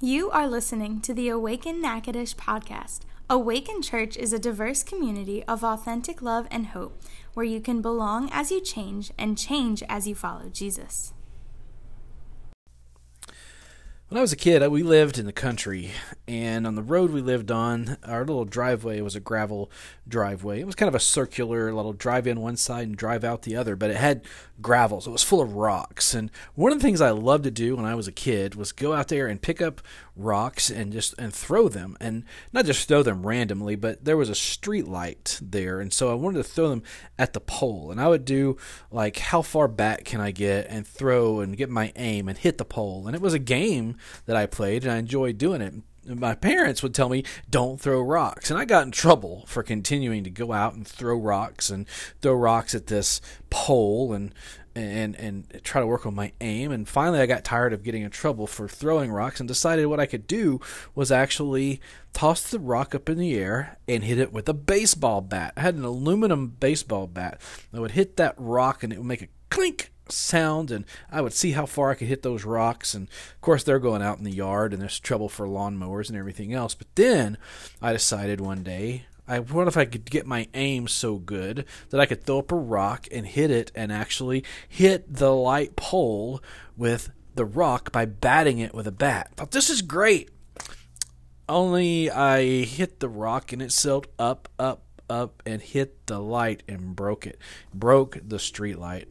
You are listening to the Awaken Natchitoches podcast. Awaken Church is a diverse community of authentic love and hope where you can belong as you change and change as you follow Jesus. When I was a kid, we lived in the country, and on the road we lived on, our little driveway was a gravel driveway. It was kind of a circular little drive in one side and drive out the other, but it had gravel, so it was full of rocks. And one of the things I loved to do when I was a kid was go out there and pick up rocks and just and throw them, and not just throw them randomly, but there was a street light there, and so I wanted to throw them at the pole. And I would do like how far back can I get and throw and get my aim and hit the pole. And it was a game that I played, and I enjoyed doing it my parents would tell me don't throw rocks and i got in trouble for continuing to go out and throw rocks and throw rocks at this pole and and and try to work on my aim and finally I got tired of getting in trouble for throwing rocks and decided what I could do was actually toss the rock up in the air and hit it with a baseball bat. I had an aluminum baseball bat. I would hit that rock and it would make a clink sound and I would see how far I could hit those rocks and of course they're going out in the yard and there's trouble for lawnmowers and everything else. But then I decided one day I what if I could get my aim so good that I could throw up a rock and hit it and actually hit the light pole with the rock by batting it with a bat. Thought this is great. Only I hit the rock and it sailed up, up, up and hit the light and broke it. Broke the street light.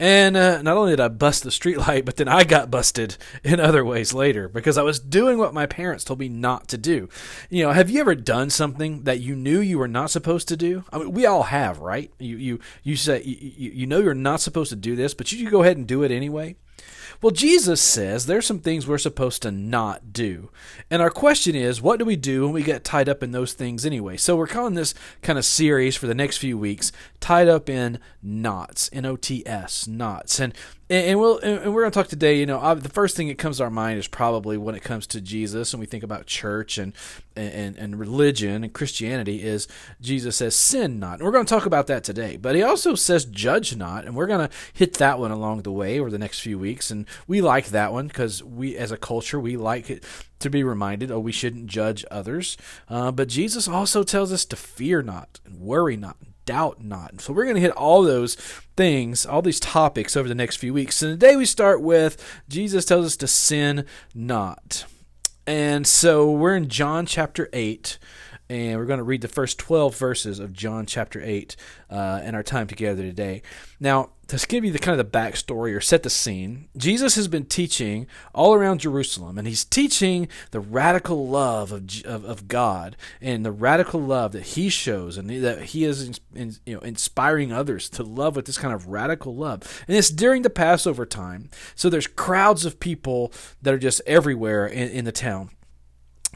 And uh, not only did I bust the streetlight, but then I got busted in other ways later because I was doing what my parents told me not to do. You know, have you ever done something that you knew you were not supposed to do? I mean, we all have, right? You you you say you, you know you're not supposed to do this, but you go ahead and do it anyway. Well, Jesus says there's some things we're supposed to not do. And our question is, what do we do when we get tied up in those things anyway? So we're calling this kind of series for the next few weeks tied up in knots, N O T S, knots. And and, we'll and we're going to talk today. You know, the first thing that comes to our mind is probably when it comes to Jesus, and we think about church and and and religion and Christianity is Jesus says sin not. And we're going to talk about that today. But he also says judge not, and we're going to hit that one along the way over the next few weeks. And we like that one because we, as a culture, we like it to be reminded, oh, we shouldn't judge others. Uh, but Jesus also tells us to fear not and worry not doubt not. So we're going to hit all those things, all these topics over the next few weeks. And today we start with Jesus tells us to sin not. And so we're in John chapter 8 and we're going to read the first 12 verses of John chapter 8 uh, in our time together today. Now, to give you the kind of the backstory or set the scene, Jesus has been teaching all around Jerusalem, and he's teaching the radical love of, of, of God and the radical love that he shows, and that he is in, you know inspiring others to love with this kind of radical love. And it's during the Passover time, so there's crowds of people that are just everywhere in, in the town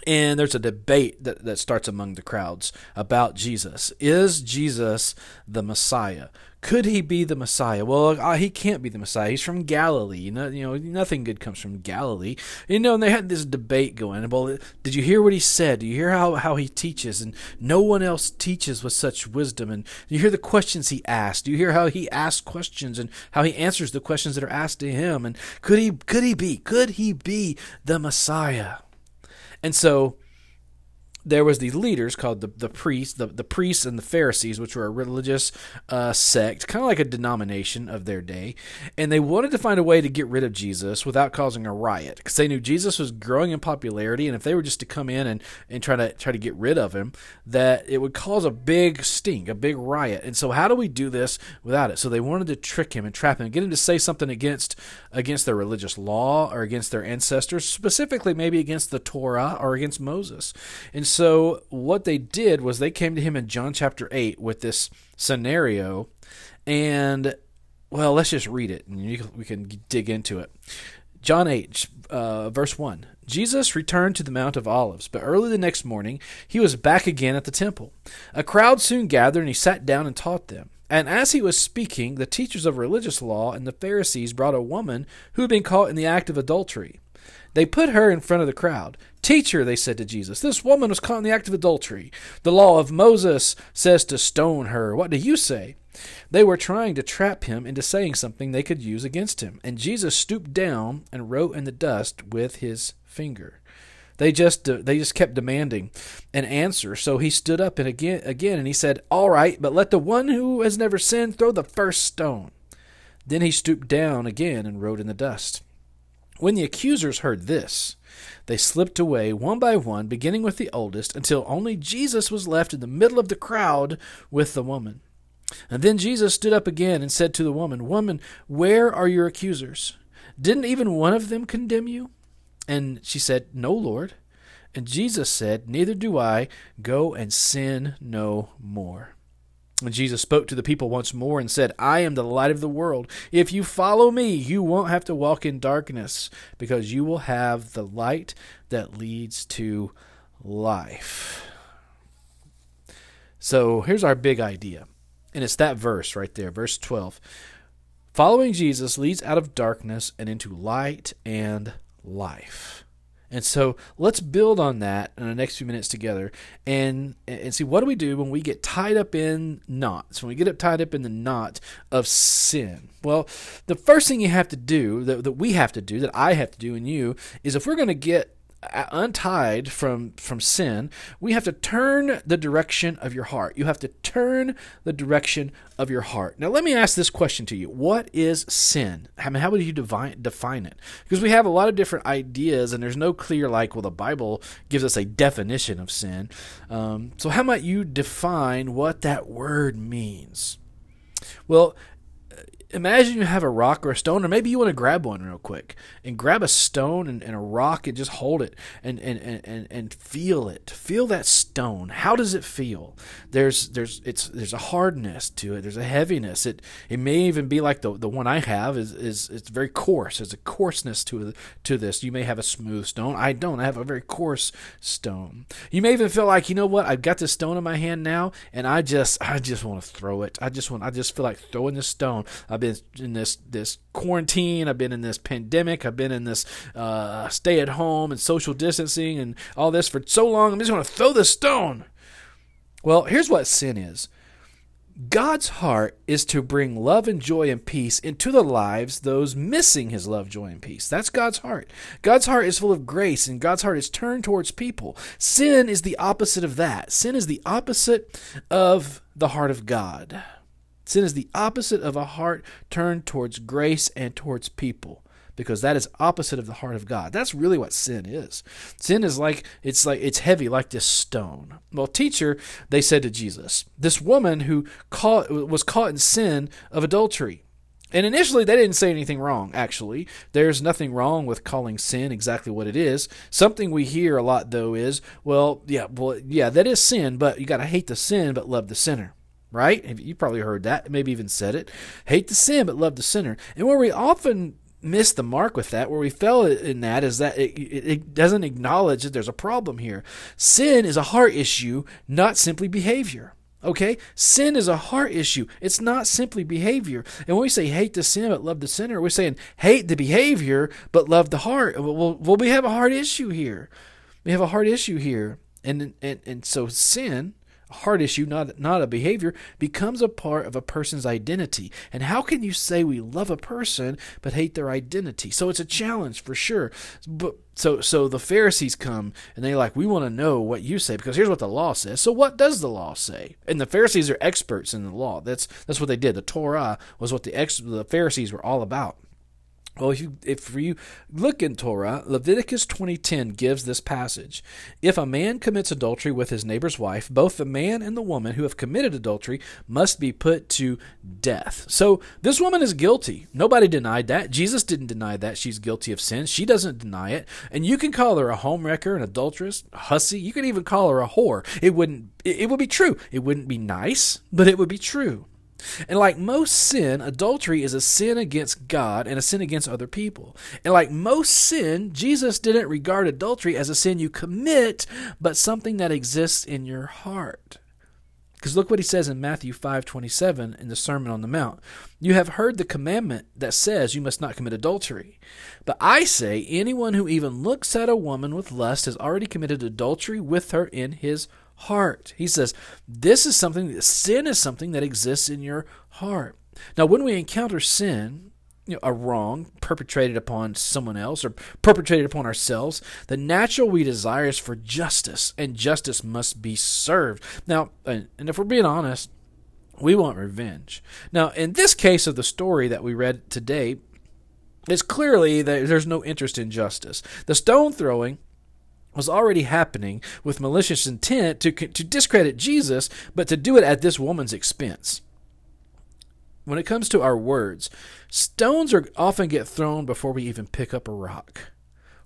and there's a debate that, that starts among the crowds about Jesus. Is Jesus the Messiah? Could he be the Messiah? Well, uh, he can't be the Messiah. He's from Galilee. You know, you know, nothing good comes from Galilee. You know, and they had this debate going. Well, did you hear what he said? Do you hear how, how he teaches? And no one else teaches with such wisdom. And you hear the questions he asked. Do you hear how he asks questions and how he answers the questions that are asked to him? And could he could he be could he be the Messiah? And so there was these leaders called the, the priests, the, the priests and the Pharisees, which were a religious uh, sect, kind of like a denomination of their day, and they wanted to find a way to get rid of Jesus without causing a riot, because they knew Jesus was growing in popularity, and if they were just to come in and, and try to try to get rid of him, that it would cause a big stink, a big riot. And so, how do we do this without it? So they wanted to trick him and trap him, get him to say something against against their religious law or against their ancestors, specifically maybe against the Torah or against Moses, and so what they did was they came to him in John chapter 8 with this scenario and well, let's just read it and we can dig into it. John 8, uh, verse 1. Jesus returned to the Mount of Olives, but early the next morning he was back again at the temple. A crowd soon gathered, and he sat down and taught them. And as he was speaking, the teachers of religious law and the Pharisees brought a woman who had been caught in the act of adultery. They put her in front of the crowd. Teacher, they said to Jesus, this woman was caught in the act of adultery. The law of Moses says to stone her. What do you say? They were trying to trap him into saying something they could use against him, and Jesus stooped down and wrote in the dust with his finger. They just they just kept demanding an answer. So he stood up and again again and he said, "All right, but let the one who has never sinned throw the first stone." Then he stooped down again and wrote in the dust. When the accusers heard this, they slipped away one by one, beginning with the oldest, until only Jesus was left in the middle of the crowd with the woman. And then Jesus stood up again and said to the woman, Woman, where are your accusers? Didn't even one of them condemn you? And she said, No, Lord. And Jesus said, Neither do I. Go and sin no more. Jesus spoke to the people once more and said, I am the light of the world. If you follow me, you won't have to walk in darkness, because you will have the light that leads to life. So here's our big idea. And it's that verse right there, verse 12. Following Jesus leads out of darkness and into light and life. And so let's build on that in the next few minutes together and and see what do we do when we get tied up in knots, when we get up tied up in the knot of sin. Well, the first thing you have to do, that, that we have to do, that I have to do and you, is if we're going to get untied from from sin we have to turn the direction of your heart. You have to turn the direction of your heart. Now let me ask this question to you. What is sin? I mean how would you define define it? Because we have a lot of different ideas and there's no clear like well the bible gives us a definition of sin. Um, so how might you define what that word means? Well imagine you have a rock or a stone, or maybe you want to grab one real quick and grab a stone and, and a rock and just hold it and, and, and, and feel it. Feel that stone. How does it feel? There's there's it's there's a hardness to it. There's a heaviness. It it may even be like the the one I have is is it's very coarse. There's a coarseness to to this. You may have a smooth stone. I don't. I have a very coarse stone. You may even feel like you know what? I've got this stone in my hand now, and I just I just want to throw it. I just want I just feel like throwing this stone. I've been in this this quarantine. I've been in this pandemic. I've been in this uh, stay at home and social distancing and all this for so long. I'm just going to throw the stone. Well, here's what sin is. God's heart is to bring love and joy and peace into the lives those missing his love, joy, and peace. That's God's heart. God's heart is full of grace, and God's heart is turned towards people. Sin is the opposite of that. Sin is the opposite of the heart of God. Sin is the opposite of a heart turned towards grace and towards people because that is opposite of the heart of God. That's really what sin is. Sin is like it's like it's heavy like this stone. Well, teacher, they said to Jesus, this woman who caught was caught in sin of adultery. And initially, they didn't say anything wrong, actually. There's nothing wrong with calling sin exactly what it is. Something we hear a lot, though, is, well, yeah, well, yeah, that is sin, but you got to hate the sin, but love the sinner right? You probably heard that, maybe even said it. Hate the sin, but love the sinner. And where we often miss the mark with that, where we fell in that, is that it, it doesn't acknowledge that there's a problem here. Sin is a heart issue, not simply behavior. Okay? Sin is a heart issue. It's not simply behavior. And when we say hate the sin but love the sinner, we're saying hate the behavior but love the heart. Well, well we have a heart issue here. We have a heart issue here. And, and, and so sin heart issue, not not a behavior, becomes a part of a person's identity. And how can you say we love a person but hate their identity? So it's a challenge for sure. But so so the Pharisees come and they like we want to know what you say because here's what the law says. So what does the law say? And the Pharisees are experts in the law. That's that's what they did. The Torah was what the ex, the Pharisees were all about. Well, if you if you look in Torah, Leviticus 20:10 gives this passage. If a man commits adultery with his neighbor's wife, both the man and the woman who have committed adultery must be put to death. So this woman is guilty. Nobody denied that. Jesus didn't deny that she's guilty of sin. She doesn't deny it. And you can call her a homewrecker, an adulteress, a hussy. You can even call her a whore. It wouldn't it, it would be true. It wouldn't be nice, but it would be true. And like most sin, adultery is a sin against God and a sin against other people. And like most sin, Jesus didn't regard adultery as a sin you commit, but something that exists in your heart. Because look what he says in Matthew 5:27 in the Sermon on the Mount. You have heard the commandment that says you must not commit adultery. But I say anyone who even looks at a woman with lust has already committed adultery with her in his heart. He says this is something sin is something that exists in your heart. Now when we encounter sin, you know, a wrong perpetrated upon someone else or perpetrated upon ourselves, the natural we desire is for justice, and justice must be served. Now, and if we're being honest, we want revenge. Now, in this case of the story that we read today, it's clearly that there's no interest in justice. The stone throwing was already happening with malicious intent to, to discredit Jesus, but to do it at this woman's expense when it comes to our words, stones are often get thrown before we even pick up a rock.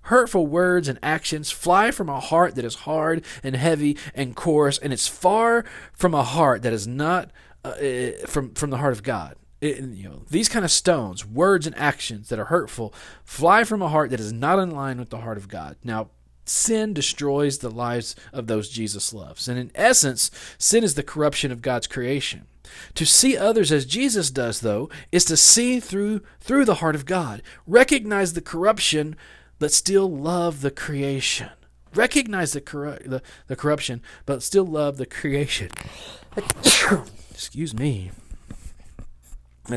Hurtful words and actions fly from a heart that is hard and heavy and coarse, and it's far from a heart that is not uh, eh, from from the heart of God. It, you know, these kind of stones, words and actions that are hurtful, fly from a heart that is not in line with the heart of God. Now, sin destroys the lives of those Jesus loves, and in essence, sin is the corruption of God's creation. To see others as Jesus does, though, is to see through through the heart of God. Recognize the corruption, but still love the creation. Recognize the, corru- the, the corruption, but still love the creation. Excuse me.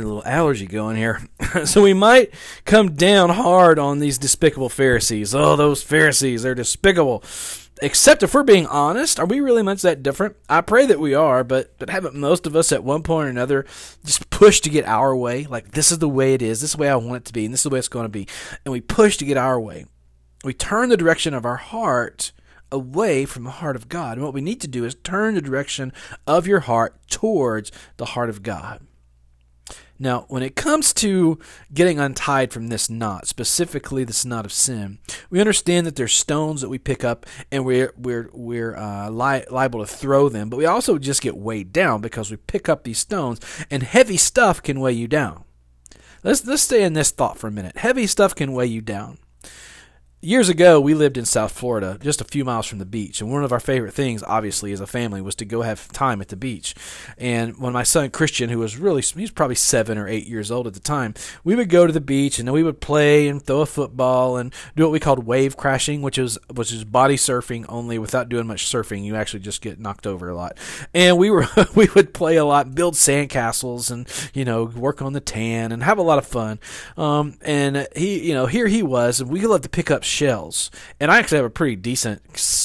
A little allergy going here. so we might come down hard on these despicable Pharisees. Oh, those Pharisees, they're despicable except if we're being honest, are we really much that different? I pray that we are, but but haven't most of us at one point or another just pushed to get our way? Like this is the way it is, this is the way I want it to be, and this is the way it's going to be, and we push to get our way. We turn the direction of our heart away from the heart of God. And what we need to do is turn the direction of your heart towards the heart of God. Now, when it comes to getting untied from this knot, specifically this knot of sin, we understand that there's stones that we pick up and we're we're we're uh, li- liable to throw them, but we also just get weighed down because we pick up these stones, and heavy stuff can weigh you down. Let's let's stay in this thought for a minute. Heavy stuff can weigh you down years ago, we lived in South Florida, just a few miles from the beach. And one of our favorite things, obviously, as a family, was to go have time at the beach. And when my son Christian, who was really, he was probably seven or eight years old at the time, we would go to the beach and then we would play and throw a football and do what we called wave crashing, which is which is body surfing only without doing much surfing. You actually just get knocked over a lot. And we were we would play a lot, build sandcastles, and you know work on the tan and have a lot of fun. Um, and he, you know, here he was, and we loved to pick up shells, and I actually have a pretty decent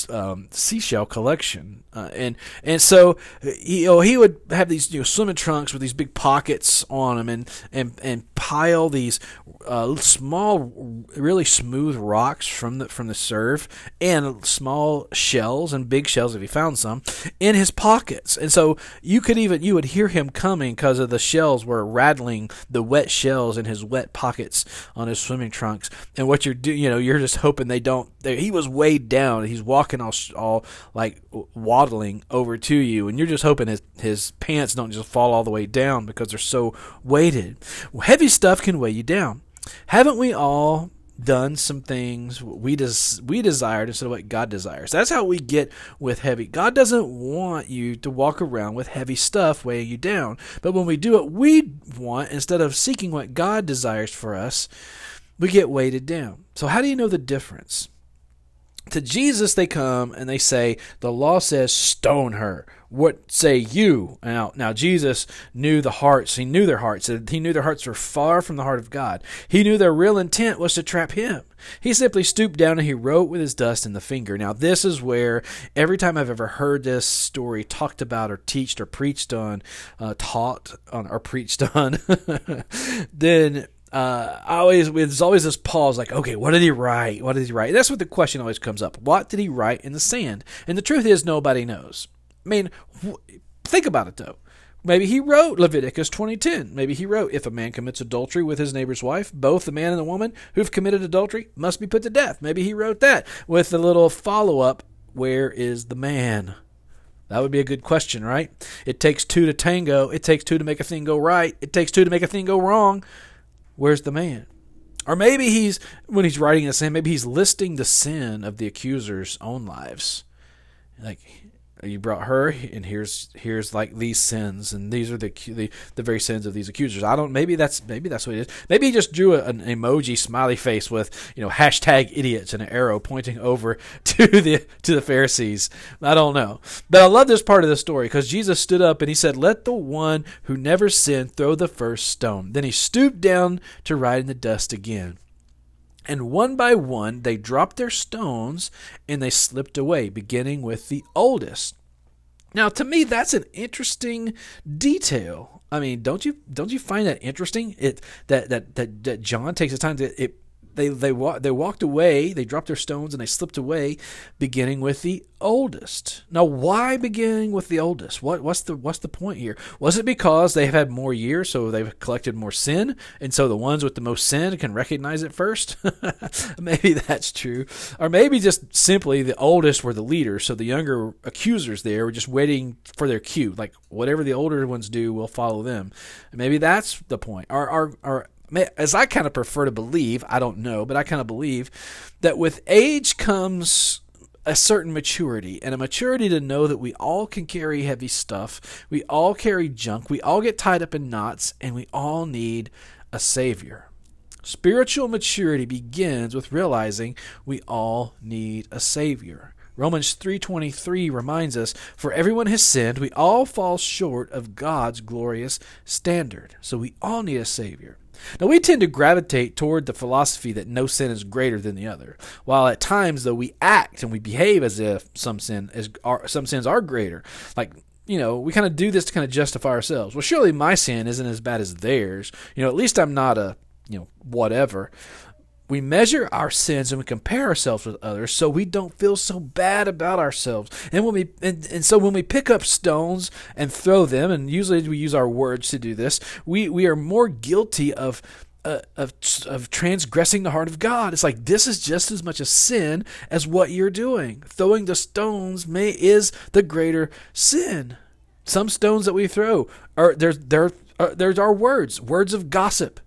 um, seashell collection. Uh, and and so he, you know, he would have these you know, swimming trunks with these big pockets on them, and and and pile these uh, small, really smooth rocks from the from the surf, and small shells and big shells if he found some in his pockets. And so you could even you would hear him coming because of the shells were rattling the wet shells in his wet pockets on his swimming trunks. And what you're doing, you know, you're just hoping they don't. They, he was weighed down. He's walking all all like waddling over to you, and you're just hoping his his pants don't just fall all the way down because they're so weighted. Well, heavy stuff can weigh you down. Haven't we all done some things we des- we desired instead of what God desires. That's how we get with heavy. God doesn't want you to walk around with heavy stuff weighing you down. But when we do what we want instead of seeking what God desires for us, we get weighted down. So how do you know the difference? To Jesus they come and they say, "The law says stone her." What say you? Now, now Jesus knew the hearts. He knew their hearts. He knew their hearts were far from the heart of God. He knew their real intent was to trap him. He simply stooped down and he wrote with his dust in the finger. Now, this is where every time I've ever heard this story talked about or teached or preached on, uh, taught on or preached on, then uh, I always there's always this pause, like, okay, what did he write? What did he write? That's what the question always comes up. What did he write in the sand? And the truth is, nobody knows. I mean, think about it though. Maybe he wrote Leviticus 20:10. Maybe he wrote, "If a man commits adultery with his neighbor's wife, both the man and the woman who've committed adultery must be put to death." Maybe he wrote that with a little follow-up, "Where is the man?" That would be a good question, right? It takes two to tango. It takes two to make a thing go right. It takes two to make a thing go wrong. Where's the man? Or maybe he's when he's writing the sin, maybe he's listing the sin of the accuser's own lives. Like you brought her and here's here's like these sins and these are the the, the very sins of these accusers. I don't maybe that's maybe that's what it is. Maybe he just drew a, an emoji smiley face with you know hashtag idiots and an arrow pointing over to the to the pharisees. I don't know. But i love this part of the story because jesus stood up and he said let the one who never sinned throw the first stone. Then he stooped down to write in the dust again and one by one they dropped their stones and they slipped away, beginning with the oldest. Now, to me, that's an interesting detail. I mean, don't you don't you find that interesting? It that that that, that John takes the time to it they they they walked away. They dropped their stones and they slipped away, beginning with the oldest. Now, why beginning with the oldest? What what's the what's the point here? Was it because they have had more years, so they've collected more sin, and so the ones with the most sin can recognize it first? maybe that's true, or maybe just simply the oldest were the leaders, so the younger accusers there were just waiting for their cue, like whatever the older ones do, we'll follow them. Maybe that's the point. Our our our as I kind of prefer to believe, I don't know, but I kind of believe that with age comes a certain maturity and a maturity to know that we all can carry heavy stuff, we all carry junk, we all get tied up in knots, and we all need a savior. Spiritual maturity begins with realizing we all need a savior. Romans 3:23 reminds us, "For everyone has sinned, we all fall short of God's glorious standard." So we all need a savior. Now, we tend to gravitate toward the philosophy that no sin is greater than the other, while at times, though, we act and we behave as if some sin is are, some sins are greater. Like you know, we kind of do this to kind of justify ourselves. Well, surely my sin isn't as bad as theirs. You know, at least I'm not a you know whatever we measure our sins and we compare ourselves with others so we don't feel so bad about ourselves and when we and, and so when we pick up stones and throw them and usually we use our words to do this we we are more guilty of uh, of of transgressing the heart of God. It's like this is just as much a sin as what you're doing. Throwing the stones may is the greater sin. Some stones that we throw are there's there uh, there's our words, words of gossip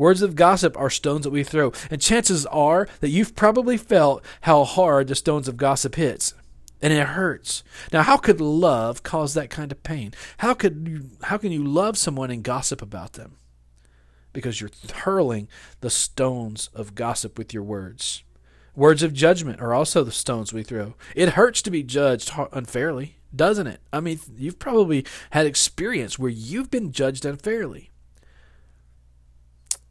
Words of gossip are stones that we throw, and chances are that you've probably felt how hard the stones of gossip hits. And it hurts. Now, how could love cause that kind of pain? How could you, how can you love someone and gossip about them? Because you're hurling the stones of gossip with your words. Words of judgment are also the stones we throw. It hurts to be judged unfairly, doesn't it? I mean, you've probably had experience where you've been judged unfairly.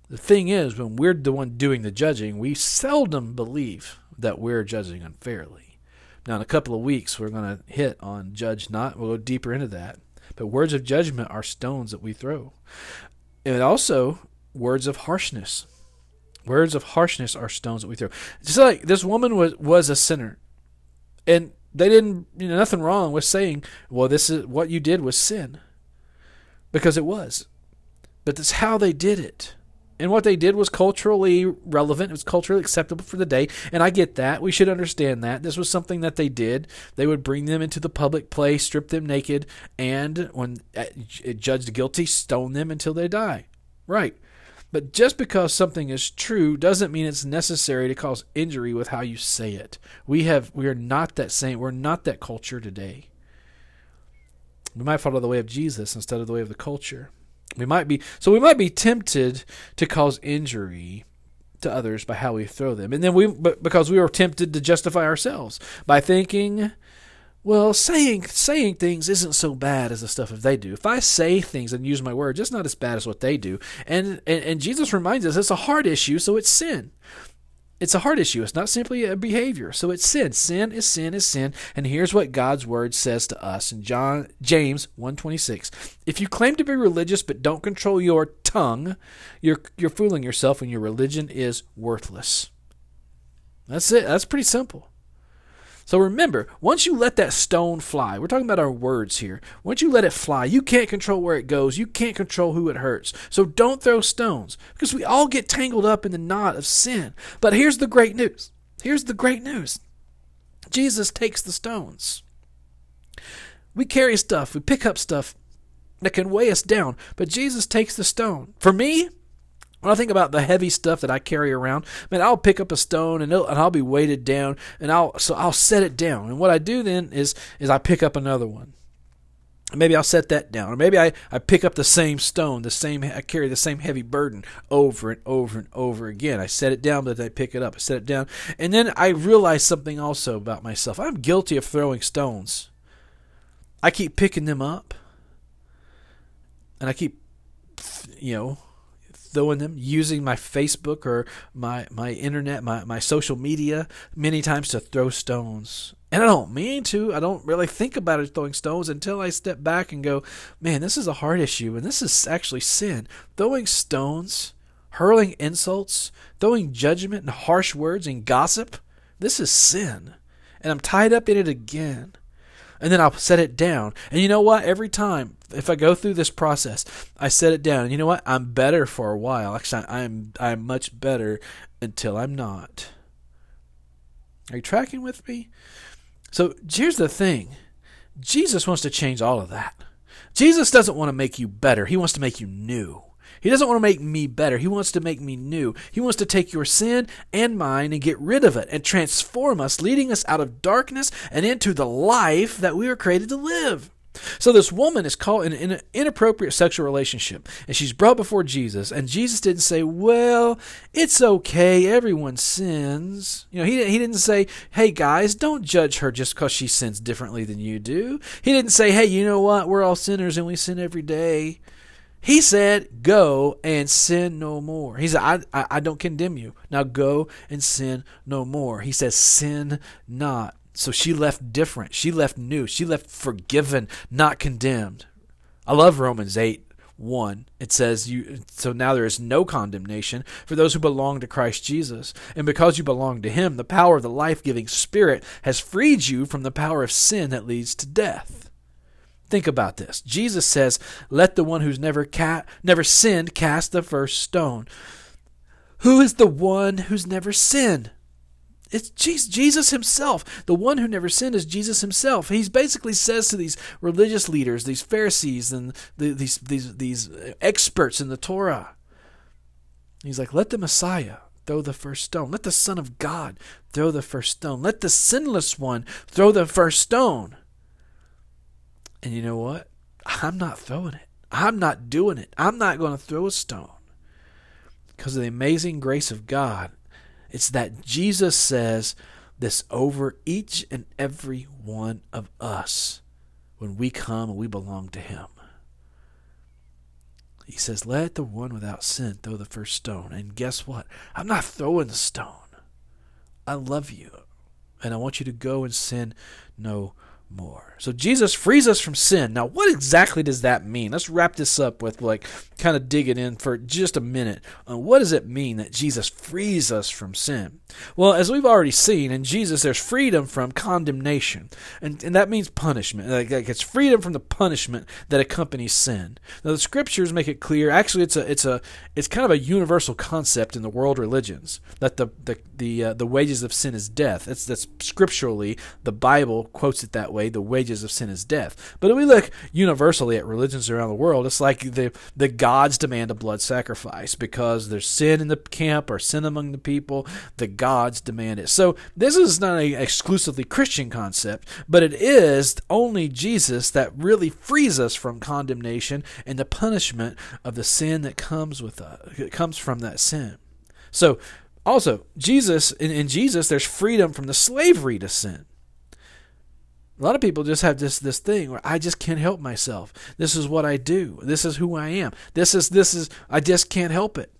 The thing is, when we're the one doing the judging, we seldom believe that we're judging unfairly. Now, in a couple of weeks, we're going to hit on judge not. We'll go deeper into that. But words of judgment are stones that we throw. And also, words of harshness. Words of harshness are stones that we throw. Just like this woman was, was a sinner. And they didn't, you know, nothing wrong with saying, well, this is what you did was sin. Because it was. But that's how they did it. And what they did was culturally relevant. It was culturally acceptable for the day. And I get that. We should understand that. This was something that they did. They would bring them into the public place, strip them naked, and when uh, judged guilty, stone them until they die. Right. But just because something is true doesn't mean it's necessary to cause injury with how you say it. We have we are not that same we're not that culture today. We might follow the way of Jesus instead of the way of the culture. We might be so we might be tempted to cause injury to others by how we throw them. And then we but because we are tempted to justify ourselves by thinking well, saying saying things isn't so bad as the stuff that they do. If I say things and use my words, it's not as bad as what they do. And, and and Jesus reminds us it's a hard issue, so it's sin. It's a heart issue. It's not simply a behavior. So it's sin. Sin is sin is sin. And here's what God's word says to us in John James 1:26. If you claim to be religious but don't control your tongue, you're you're fooling yourself and your religion is worthless. That's it. That's pretty simple. So remember, once you let that stone fly, we're talking about our words here. Once you let it fly, you can't control where it goes. You can't control who it hurts. So don't throw stones because we all get tangled up in the knot of sin. But here's the great news. Here's the great news. Jesus takes the stones. We carry stuff, we pick up stuff that can weigh us down, but Jesus takes the stone. For me, When I think about the heavy stuff that I carry around, man, I'll pick up a stone and, and I'll be weighted down, and I'll so I'll set it down. And what I do then is is I pick up another one. Maybe I'll set that down, or maybe I, I pick up the same stone, the same I carry the same heavy burden over and over and over again. I set it down, but I pick it up. I set it down, and then I realize something also about myself. I'm guilty of throwing stones. I keep picking them up, and I keep, you know, throwing them, using my Facebook or my my internet, my my social media many times to throw stones. And I don't mean to. I don't really think about it throwing stones until I step back and go, man, this is a hard issue, and this is actually sin. Throwing stones, hurling insults, throwing judgment and harsh words and gossip, this is sin. And I'm tied up in it again. And then I'll set it down. And you know what? Every time, if I go through this process, I set it down. And you know what? I'm better for a while. Actually, I'm I'm much better until I'm not. Are you tracking with me? So here's the thing Jesus wants to change all of that. Jesus doesn't want to make you better, He wants to make you new. He doesn't want to make me better. He wants to make me new. He wants to take your sin and mine and get rid of it and transform us, leading us out of darkness and into the life that we were created to live. So this woman is caught in an inappropriate sexual relationship, and she's brought before Jesus. And Jesus didn't say, "Well, it's okay. Everyone sins." You know, he he didn't say, "Hey guys, don't judge her just because she sins differently than you do." He didn't say, "Hey, you know what? We're all sinners and we sin every day." He said, "Go and sin no more." He said, I, I, I don't condemn you. Now go and sin no more." He says, "Sin not." So she left different. She left new. She left forgiven, not condemned. I love Romans 8 1. It says you so now there is no condemnation for those who belong to Christ Jesus. And because you belong to him, the power of the life-giving spirit has freed you from the power of sin that leads to death. Think about this. Jesus says, "Let the one who's never ca- never sinned cast the first stone." Who is the one who's never sinned? It's Jesus himself. The one who never sinned is Jesus himself. He basically says to these religious leaders, these Pharisees, and the, these, these, these experts in the Torah, he's like, let the Messiah throw the first stone. Let the Son of God throw the first stone. Let the sinless one throw the first stone. And you know what? I'm not throwing it. I'm not doing it. I'm not going to throw a stone. Because of the amazing grace of God, it's that Jesus says this over each and every one of us when we come and we belong to Him. He says, Let the one without sin throw the first stone. And guess what? I'm not throwing the stone. I love you. And I want you to go and sin no more. So Jesus frees us from sin. Now, what exactly does that mean? Let's wrap this up with like kind of digging in for just a minute. Uh, what does it mean that Jesus frees us from sin? Well, as we've already seen in Jesus, there's freedom from condemnation, and, and that means punishment. Like, like it's freedom from the punishment that accompanies sin. Now, the scriptures make it clear. Actually, it's a it's a it's kind of a universal concept in the world religions that the the the uh, the wages of sin is death. That's that's scripturally the Bible quotes it that way. The wages of sin is death. But if we look universally at religions around the world, it's like the the gods demand a blood sacrifice because there's sin in the camp or sin among the people. The gods demand it. So this is not an exclusively Christian concept, but it is only Jesus that really frees us from condemnation and the punishment of the sin that comes with uh, comes from that sin. So also, Jesus in, in Jesus, there's freedom from the slavery to sin. A lot of people just have this this thing where I just can't help myself. This is what I do. This is who I am. This is this is I just can't help it.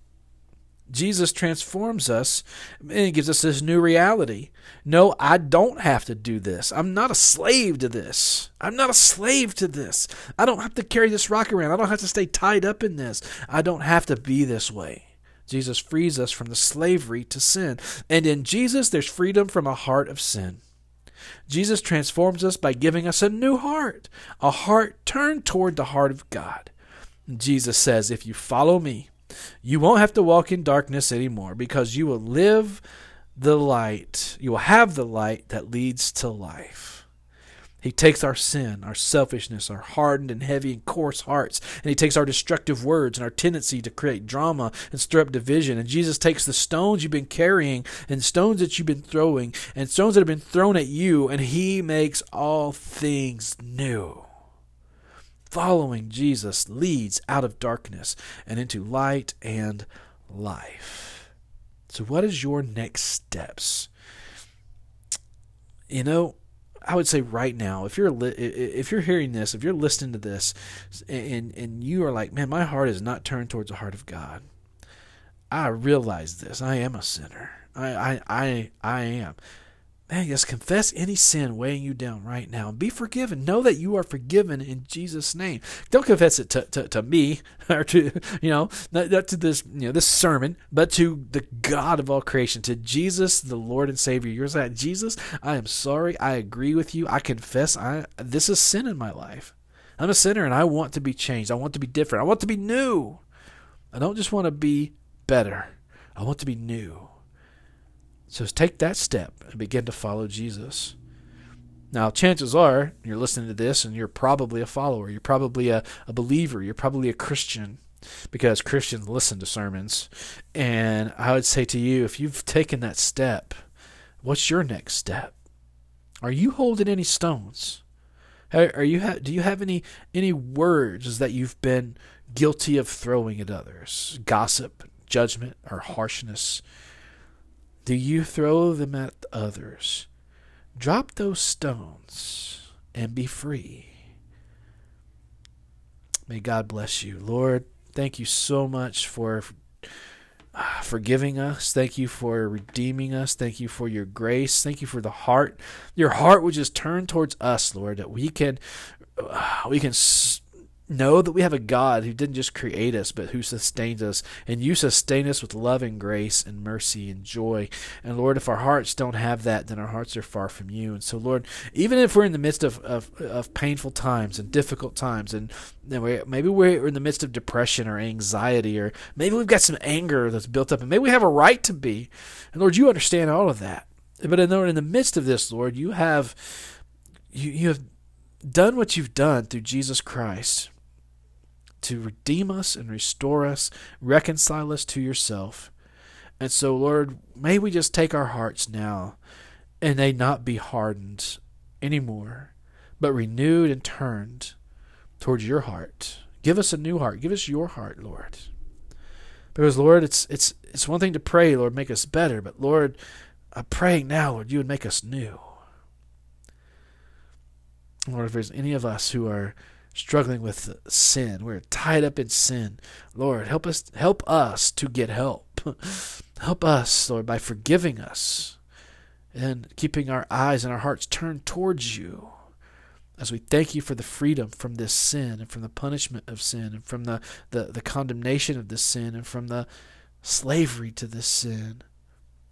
Jesus transforms us and he gives us this new reality. No, I don't have to do this. I'm not a slave to this. I'm not a slave to this. I don't have to carry this rock around. I don't have to stay tied up in this. I don't have to be this way. Jesus frees us from the slavery to sin. And in Jesus, there's freedom from a heart of sin. Jesus transforms us by giving us a new heart, a heart turned toward the heart of God. Jesus says, If you follow me, you won't have to walk in darkness anymore because you will live the light. You will have the light that leads to life. He takes our sin, our selfishness, our hardened and heavy and coarse hearts, and He takes our destructive words and our tendency to create drama and stir up division. And Jesus takes the stones you've been carrying and stones that you've been throwing and stones that have been thrown at you, and He makes all things new. Following Jesus leads out of darkness and into light and life. So, what is your next steps? You know, I would say right now, if you're li- if you're hearing this, if you're listening to this, and and you are like, man, my heart is not turned towards the heart of God. I realize this. I am a sinner. I I I, I am. Man, just confess any sin weighing you down right now be forgiven. Know that you are forgiven in Jesus' name. Don't confess it to, to, to me or to, you know, not, not, to this, you know, this sermon, but to the God of all creation, to Jesus, the Lord and Savior. You're saying, Jesus, I am sorry. I agree with you. I confess I this is sin in my life. I'm a sinner and I want to be changed. I want to be different. I want to be new. I don't just want to be better. I want to be new. So take that step and begin to follow Jesus. Now, chances are you're listening to this and you're probably a follower. You're probably a, a believer. You're probably a Christian because Christians listen to sermons. And I would say to you, if you've taken that step, what's your next step? Are you holding any stones? Are you ha- do you have any any words that you've been guilty of throwing at others? Gossip, judgment, or harshness? Do you throw them at others? Drop those stones and be free. May God bless you. Lord, thank you so much for uh, forgiving us. Thank you for redeeming us. Thank you for your grace. Thank you for the heart. Your heart would just turn towards us, Lord, that we can uh, we can know that we have a God who didn't just create us, but who sustains us. And you sustain us with love and grace and mercy and joy. And Lord, if our hearts don't have that, then our hearts are far from you. And so, Lord, even if we're in the midst of, of, of painful times and difficult times, and maybe we're in the midst of depression or anxiety, or maybe we've got some anger that's built up, and maybe we have a right to be. And Lord, you understand all of that. But in the, midst of this, Lord, you have you, you have done what you've done through Jesus Christ to redeem us and restore us, reconcile us to yourself. And so, Lord, may we just take our hearts now and they not be hardened anymore, but renewed and turned towards your heart. Give us a new heart. Give us your heart, Lord. Because Lord, it's it's it's one thing to pray, Lord, make us better, but Lord, I'm praying now, Lord, you would make us new. Lord, if there's any of us who are struggling with sin. We're tied up in sin. Lord, help us help us to get help. help us, Lord, by forgiving us and keeping our eyes and our hearts turned towards you. As we thank you for the freedom from this sin and from the punishment of sin and from the, the, the condemnation of this sin and from the slavery to this sin.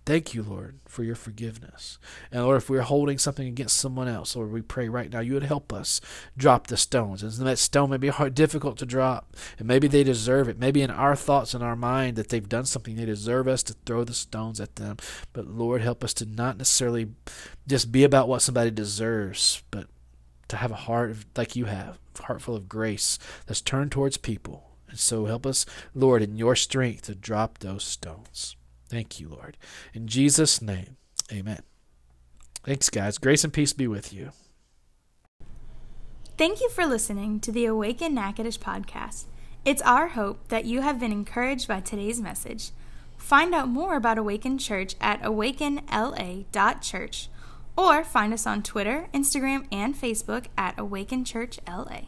Thank you, Lord, for your forgiveness. And Lord, if we're holding something against someone else, Lord, we pray right now you would help us drop the stones. And that stone may be hard, difficult to drop, and maybe they deserve it. Maybe in our thoughts in our mind that they've done something, they deserve us to throw the stones at them. But Lord, help us to not necessarily just be about what somebody deserves, but to have a heart like you have, a heart full of grace that's turned towards people. And so help us, Lord, in your strength to drop those stones. Thank you, Lord. In Jesus' name, amen. Thanks, guys. Grace and peace be with you. Thank you for listening to the Awaken Natchitoches podcast. It's our hope that you have been encouraged by today's message. Find out more about Awaken Church at awakenla.church or find us on Twitter, Instagram, and Facebook at Awaken Church LA.